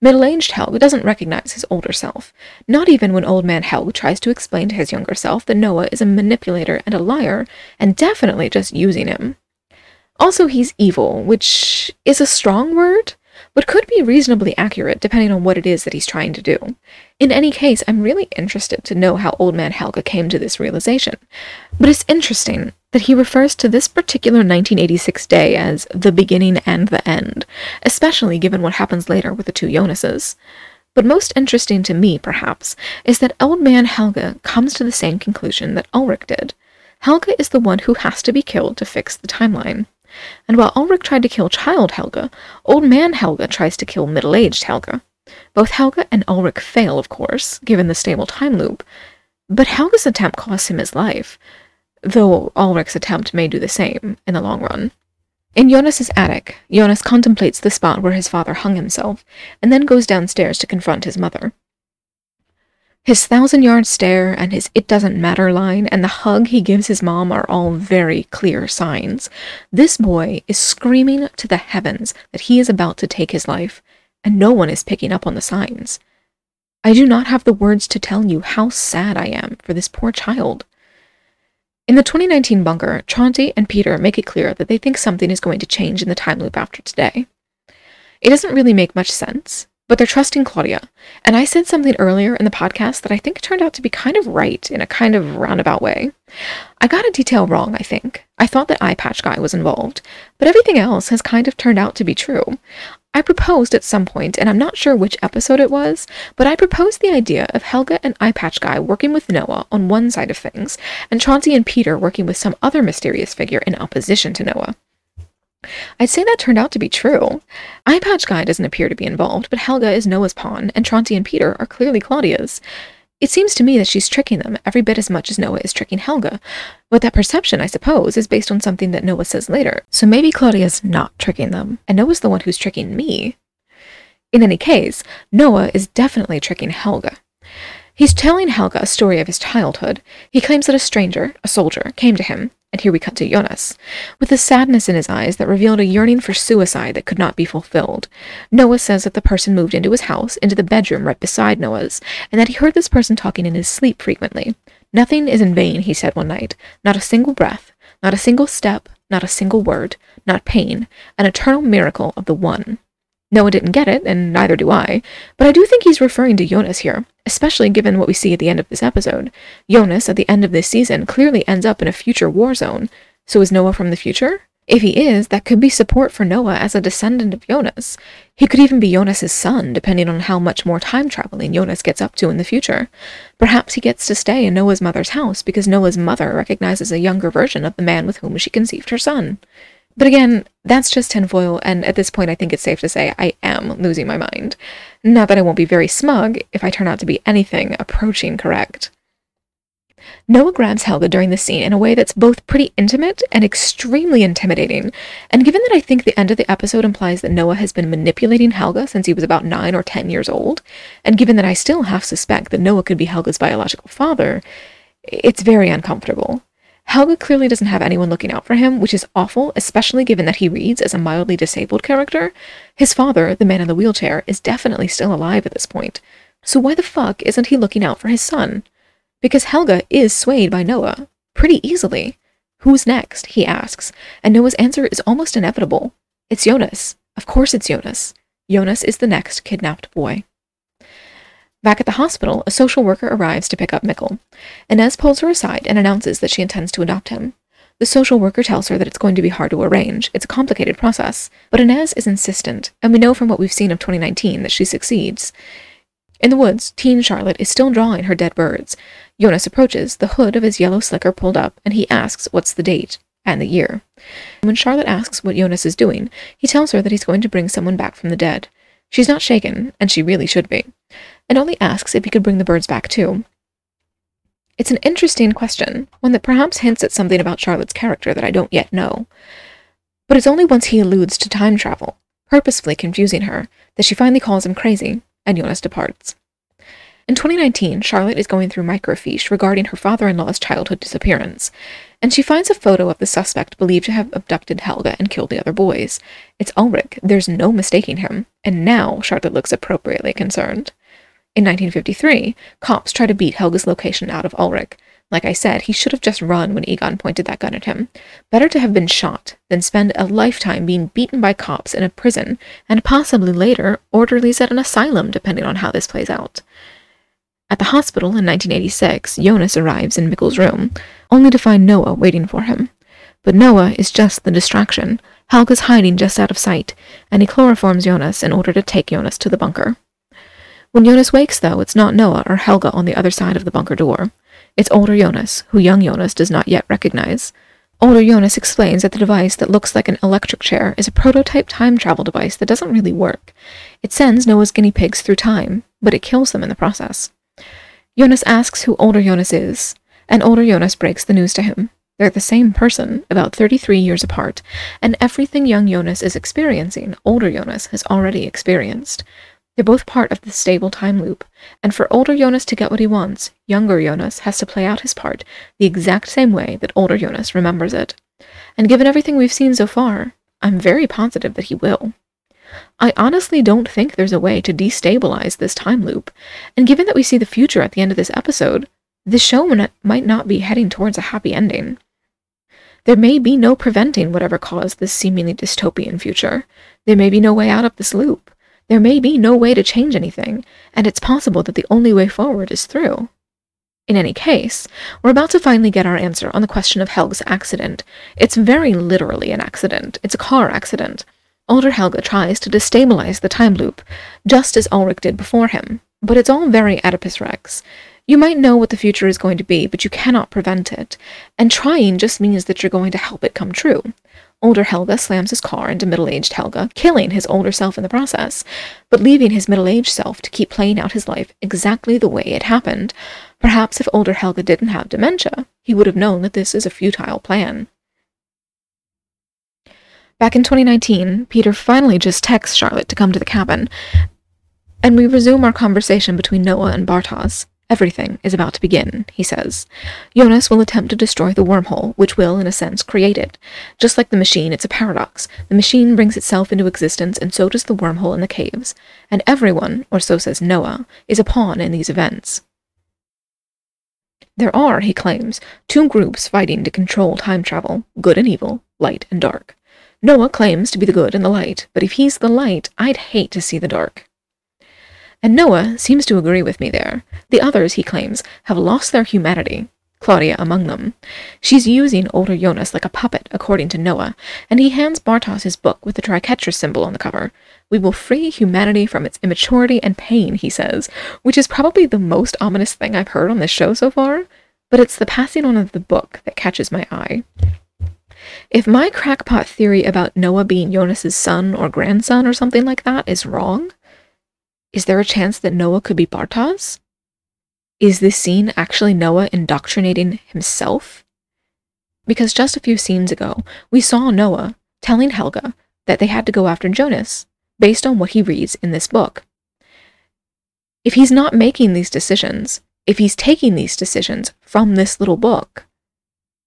Middle-aged Helge doesn't recognize his older self, not even when old man Helge tries to explain to his younger self that Noah is a manipulator and a liar, and definitely just using him. Also, he's evil, which is a strong word, but could be reasonably accurate depending on what it is that he's trying to do. In any case, I'm really interested to know how Old Man Helge came to this realization. But it's interesting that he refers to this particular 1986 day as the beginning and the end, especially given what happens later with the two Jonases. But most interesting to me, perhaps, is that Old Man Helge comes to the same conclusion that Ulrich did. Helge is the one who has to be killed to fix the timeline. And while Ulrich tried to kill child Helge, old man Helge tries to kill middle aged Helge. Both Helge and Ulrich fail, of course, given the stable time loop, but Helge's attempt costs him his life, though Ulrich's attempt may do the same in the long run. In Jonas's attic, Jonas contemplates the spot where his father hung himself, and then goes downstairs to confront his mother. His thousand yard stare and his it doesn't matter line and the hug he gives his mom are all very clear signs. This boy is screaming to the heavens that he is about to take his life, and no one is picking up on the signs. I do not have the words to tell you how sad I am for this poor child. In the 2019 bunker, Tronte and Peter make it clear that they think something is going to change in the time loop after today. It doesn't really make much sense, but they're trusting Claudia. And I said something earlier in the podcast that I think turned out to be kind of right in a kind of roundabout way. I got a detail wrong, I think. I thought that Eye Patch Guy was involved, but everything else has kind of turned out to be true. I proposed at some point, and I'm not sure which episode it was, but I proposed the idea of Helge and Eye Patch Guy working with Noah on one side of things, and Chauncey and Peter working with some other mysterious figure in opposition to Noah. I'd say that turned out to be true. Eye Patch Guy doesn't appear to be involved, but Helge is Noah's pawn, and Tronte and Peter are clearly Claudia's. It seems to me that she's tricking them every bit as much as Noah is tricking Helge. But that perception, I suppose, is based on something that Noah says later. So maybe Claudia's not tricking them, and Noah's the one who's tricking me. In any case, Noah is definitely tricking Helge. He's telling Helge a story of his childhood. He claims that a stranger, a soldier, came to him, and here we cut to Jonas, with a sadness in his eyes that revealed a yearning for suicide that could not be fulfilled. Noah says that the person moved into his house, into the bedroom right beside Noah's, and that he heard this person talking in his sleep frequently. Nothing is in vain, he said one night. Not a single breath, not a single step, not a single word, not pain, an eternal miracle of the one. Noah didn't get it, and neither do I, but I do think he's referring to Jonas here, especially given what we see at the end of this episode. Jonas, at the end of this season, clearly ends up in a future war zone. So is Noah from the future? If he is, that could be support for Noah as a descendant of Jonas. He could even be Jonas's son, depending on how much more time traveling Jonas gets up to in the future. Perhaps he gets to stay in Noah's mother's house because Noah's mother recognizes a younger version of the man with whom she conceived her son. But again, that's just tinfoil, and at this point, I think it's safe to say I am losing my mind. Not that I won't be very smug if I turn out to be anything approaching correct. Noah grabs Helge during the scene in a way that's both pretty intimate and extremely intimidating. And given that I think the end of the episode implies that Noah has been manipulating Helge since he was about 9 or 10 years old, and given that I still half suspect that Noah could be Helge's biological father, it's very uncomfortable. Helge clearly doesn't have anyone looking out for him, which is awful, especially given that he reads as a mildly disabled character. His father, the man in the wheelchair, is definitely still alive at this point. So why the fuck isn't he looking out for his son? because Helge is swayed by Noah pretty easily. Who's next? he asks, and Noah's answer is almost inevitable. It's Jonas. Of course it's Jonas. Jonas is the next kidnapped boy. Back at the hospital, a social worker arrives to pick up Mikkel. Ines pulls her aside and announces that she intends to adopt him. The social worker tells her that it's going to be hard to arrange. It's a complicated process. But Ines is insistent, and we know from what we've seen of 2019 that she succeeds. In the woods, teen Charlotte is still drawing her dead birds. Jonas approaches, the hood of his yellow slicker pulled up, and he asks what's the date and the year. When Charlotte asks what Jonas is doing, he tells her that he's going to bring someone back from the dead. She's not shaken, and she really should be, and only asks if he could bring the birds back too. It's an interesting question, one that perhaps hints at something about Charlotte's character that I don't yet know. But it's only once he alludes to time travel, purposefully confusing her, that she finally calls him crazy and Jonas departs. In 2019, Charlotte is going through microfiche regarding her father in law's childhood disappearance, and she finds a photo of the suspect believed to have abducted Helge and killed the other boys. It's Ulrich, there's no mistaking him, and now Charlotte looks appropriately concerned. In 1953, cops try to beat Helge's location out of Ulrich, like I said, he should have just run when Egon pointed that gun at him. Better to have been shot than spend a lifetime being beaten by cops in a prison, and possibly later orderlies at an asylum, depending on how this plays out. At the hospital in 1986, Jonas arrives in Mikkel's room, only to find Noah waiting for him. But Noah is just the distraction. Helge's hiding just out of sight, and he chloroforms Jonas in order to take Jonas to the bunker. When Jonas wakes, though, it's not Noah or Helge on the other side of the bunker door. It's older Jonas, who young Jonas does not yet recognize. Older Jonas explains that the device that looks like an electric chair is a prototype time travel device that doesn't really work. It sends Noah's guinea pigs through time, but it kills them in the process. Jonas asks who older Jonas is, and older Jonas breaks the news to him. They're the same person, about 33 years apart, and everything young Jonas is experiencing, older Jonas has already experienced. They're both part of the stable time loop, and for older Jonas to get what he wants, younger Jonas has to play out his part the exact same way that older Jonas remembers it. And given everything we've seen so far, I'm very positive that he will. I honestly don't think there's a way to destabilize this time loop, and given that we see the future at the end of this episode, this show might not be heading towards a happy ending. There may be no preventing whatever caused this seemingly dystopian future. There may be no way out of this loop. There may be no way to change anything, and it's possible that the only way forward is through. In any case, we're about to finally get our answer on the question of Helge's accident. It's very literally an accident. It's a car accident. Older Helge tries to destabilize the time loop, just as Ulrich did before him. But it's all very Oedipus Rex. You might know what the future is going to be, but you cannot prevent it. And trying just means that you're going to help it come true. Older Helge slams his car into middle aged Helge, killing his older self in the process, but leaving his middle aged self to keep playing out his life exactly the way it happened. Perhaps if older Helge didn't have dementia, he would have known that this is a futile plan. Back in 2019, Peter finally just texts Charlotte to come to the cabin, and we resume our conversation between Noah and Bartosz. Everything is about to begin, he says. Jonas will attempt to destroy the wormhole, which will, in a sense, create it. Just like the machine, it's a paradox. The machine brings itself into existence, and so does the wormhole in the caves. And everyone, or so says Noah, is a pawn in these events. There are, he claims, two groups fighting to control time travel good and evil, light and dark. Noah claims to be the good and the light, but if he's the light, I'd hate to see the dark. And Noah seems to agree with me there. The others, he claims, have lost their humanity, Claudia among them. She's using older Jonas like a puppet, according to Noah, and he hands Bartosz his book with the triquetra symbol on the cover. We will free humanity from its immaturity and pain, he says, which is probably the most ominous thing I've heard on this show so far, but it's the passing on of the book that catches my eye. If my crackpot theory about Noah being Jonas's son or grandson or something like that is wrong, is there a chance that Noah could be Bartosz? is this scene actually Noah indoctrinating himself? Because just a few scenes ago, we saw Noah telling Helge that they had to go after Jonas based on what he reads in this book. If he's not making these decisions, if he's taking these decisions from this little book,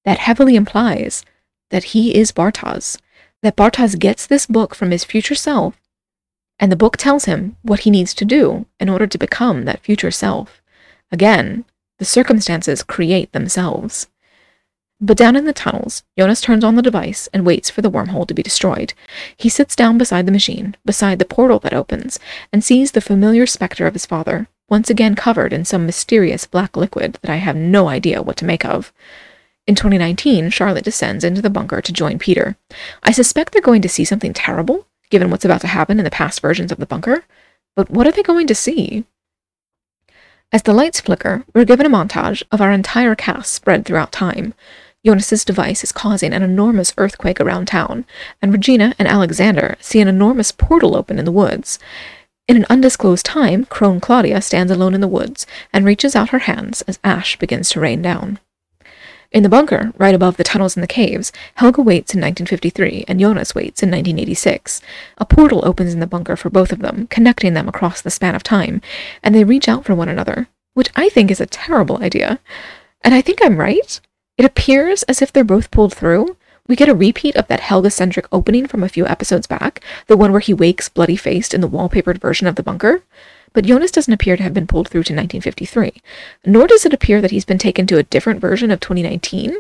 that heavily implies that he is Bartosz, that Bartosz gets this book from his future self, and the book tells him what he needs to do in order to become that future self. Again, the circumstances create themselves. But down in the tunnels, Jonas turns on the device and waits for the wormhole to be destroyed. He sits down beside the machine, beside the portal that opens, and sees the familiar specter of his father, once again covered in some mysterious black liquid that I have no idea what to make of. In 2019, Charlotte descends into the bunker to join Peter. I suspect they're going to see something terrible, given what's about to happen in the past versions of the bunker, but what are they going to see? As the lights flicker, we're given a montage of our entire cast spread throughout time. Jonas's device is causing an enormous earthquake around town, and Regina and Alexander see an enormous portal open in the woods. In an undisclosed time, crone Claudia stands alone in the woods and reaches out her hands as ash begins to rain down. In the bunker, right above the tunnels and the caves, Helge waits in 1953 and Jonas waits in 1986. A portal opens in the bunker for both of them, connecting them across the span of time, and they reach out for one another, which I think is a terrible idea. And I think I'm right. It appears as if they're both pulled through. We get a repeat of that Helge centric opening from a few episodes back, the one where he wakes bloody faced in the wallpapered version of the bunker. But Jonas doesn't appear to have been pulled through to 1953, nor does it appear that he's been taken to a different version of 2019.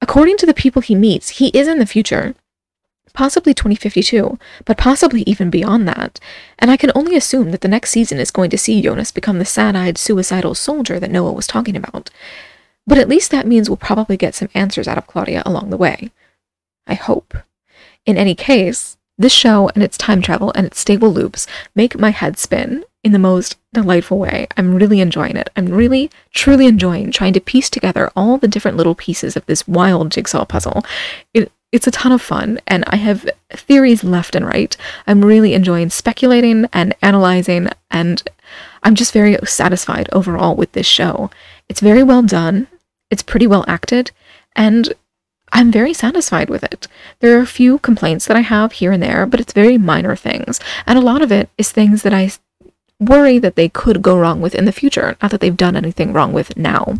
According to the people he meets, he is in the future, possibly 2052, but possibly even beyond that, and I can only assume that the next season is going to see Jonas become the sad eyed, suicidal soldier that Noah was talking about. But at least that means we'll probably get some answers out of Claudia along the way. I hope. In any case, this show and its time travel and its stable loops make my head spin in the most delightful way. I'm really enjoying it. I'm really, truly enjoying trying to piece together all the different little pieces of this wild jigsaw puzzle. It, it's a ton of fun, and I have theories left and right. I'm really enjoying speculating and analyzing, and I'm just very satisfied overall with this show. It's very well done, it's pretty well acted, and I'm very satisfied with it. There are a few complaints that I have here and there, but it's very minor things, and a lot of it is things that I worry that they could go wrong with in the future, not that they've done anything wrong with now.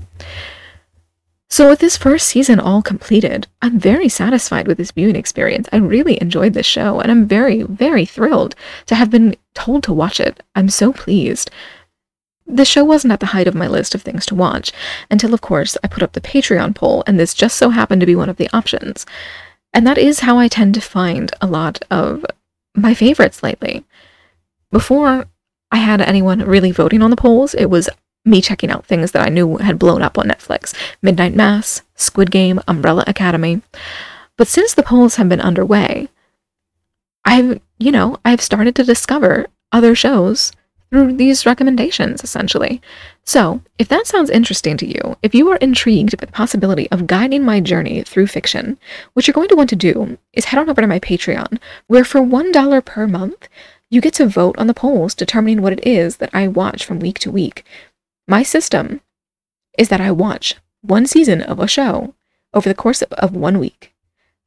So, with this first season all completed, I'm very satisfied with this viewing experience. I really enjoyed this show, and I'm very, very thrilled to have been told to watch it. I'm so pleased. The show wasn't at the height of my list of things to watch until, of course, I put up the Patreon poll, and this just so happened to be one of the options. And that is how I tend to find a lot of my favorites lately. Before I had anyone really voting on the polls, it was me checking out things that I knew had blown up on Netflix Midnight Mass, Squid Game, Umbrella Academy. But since the polls have been underway, I've, you know, I've started to discover other shows through these recommendations, essentially. So, if that sounds interesting to you, if you are intrigued by the possibility of guiding my journey through fiction, what you're going to want to do is head on over to my Patreon, where for $1 per month, you get to vote on the polls determining what it is that I watch from week to week. My system is that I watch one season of a show over the course of, of one week.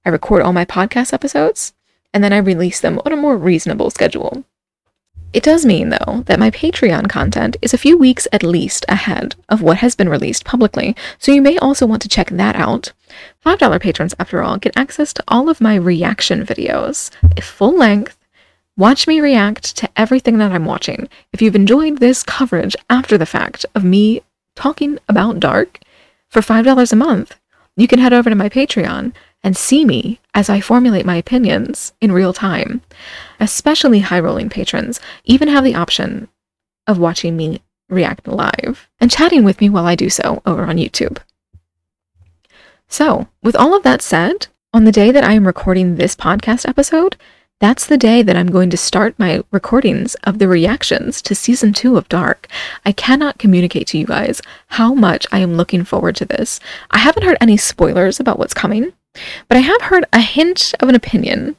I record all my podcast episodes, and then I release them on a more reasonable schedule. It does mean, though, that my Patreon content is a few weeks at least ahead of what has been released publicly, so you may also want to check that out. $5 patrons, after all, get access to all of my reaction videos, full length. Watch me react to everything that I'm watching. If you've enjoyed this coverage after the fact of me talking about Dark for $5 a month, you can head over to my Patreon and see me as I formulate my opinions in real time. Especially high rolling patrons even have the option of watching me react live and chatting with me while I do so over on YouTube. So, with all of that said, on the day that I am recording this podcast episode, that's the day that I'm going to start my recordings of the reactions to season two of Dark. I cannot communicate to you guys how much I am looking forward to this. I haven't heard any spoilers about what's coming, but I have heard a hint of an opinion,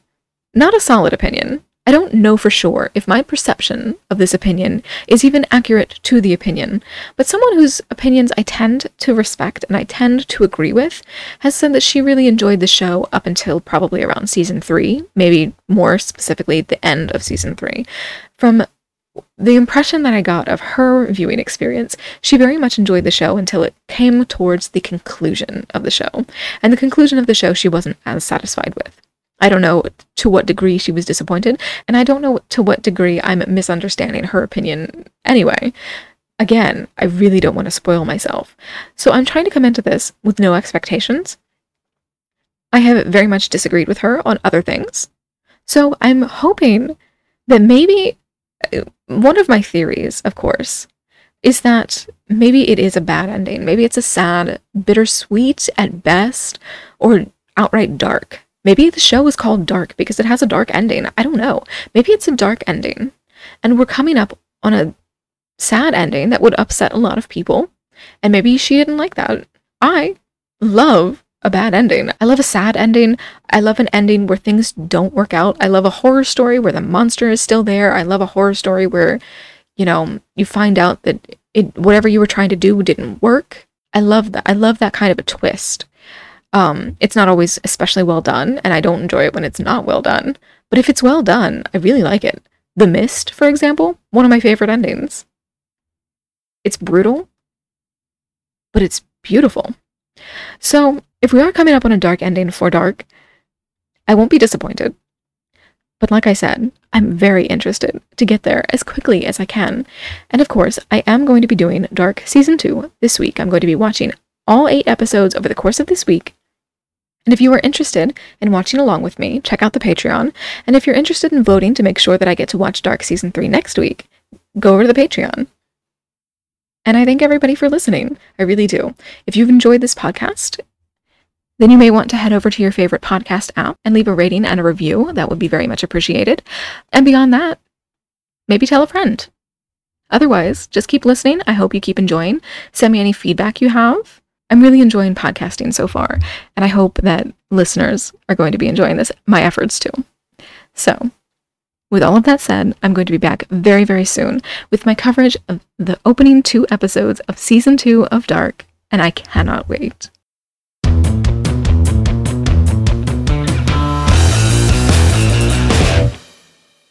not a solid opinion, I don't know for sure if my perception of this opinion is even accurate to the opinion, but someone whose opinions I tend to respect and I tend to agree with has said that she really enjoyed the show up until probably around season three, maybe more specifically the end of season three. From the impression that I got of her viewing experience, she very much enjoyed the show until it came towards the conclusion of the show. And the conclusion of the show she wasn't as satisfied with. I don't know to what degree she was disappointed, and I don't know to what degree I'm misunderstanding her opinion anyway. Again, I really don't want to spoil myself. So I'm trying to come into this with no expectations. I have very much disagreed with her on other things. So I'm hoping that maybe one of my theories, of course, is that maybe it is a bad ending. Maybe it's a sad, bittersweet at best, or outright dark. Maybe the show is called Dark because it has a dark ending. I don't know. Maybe it's a dark ending. And we're coming up on a sad ending that would upset a lot of people. And maybe she didn't like that. I love a bad ending. I love a sad ending. I love an ending where things don't work out. I love a horror story where the monster is still there. I love a horror story where, you know, you find out that it whatever you were trying to do didn't work. I love that. I love that kind of a twist. Um, it's not always especially well done, and I don't enjoy it when it's not well done. But if it's well done, I really like it. The Mist, for example, one of my favorite endings. It's brutal, but it's beautiful. So, if we are coming up on a dark ending for Dark, I won't be disappointed. But like I said, I'm very interested to get there as quickly as I can. And of course, I am going to be doing Dark Season 2 this week. I'm going to be watching all eight episodes over the course of this week and if you are interested in watching along with me, check out the Patreon. And if you're interested in voting to make sure that I get to watch Dark Season 3 next week, go over to the Patreon. And I thank everybody for listening. I really do. If you've enjoyed this podcast, then you may want to head over to your favorite podcast app and leave a rating and a review. That would be very much appreciated. And beyond that, maybe tell a friend. Otherwise, just keep listening. I hope you keep enjoying. Send me any feedback you have. I'm really enjoying podcasting so far, and I hope that listeners are going to be enjoying this, my efforts too. So, with all of that said, I'm going to be back very, very soon with my coverage of the opening two episodes of season two of Dark, and I cannot wait.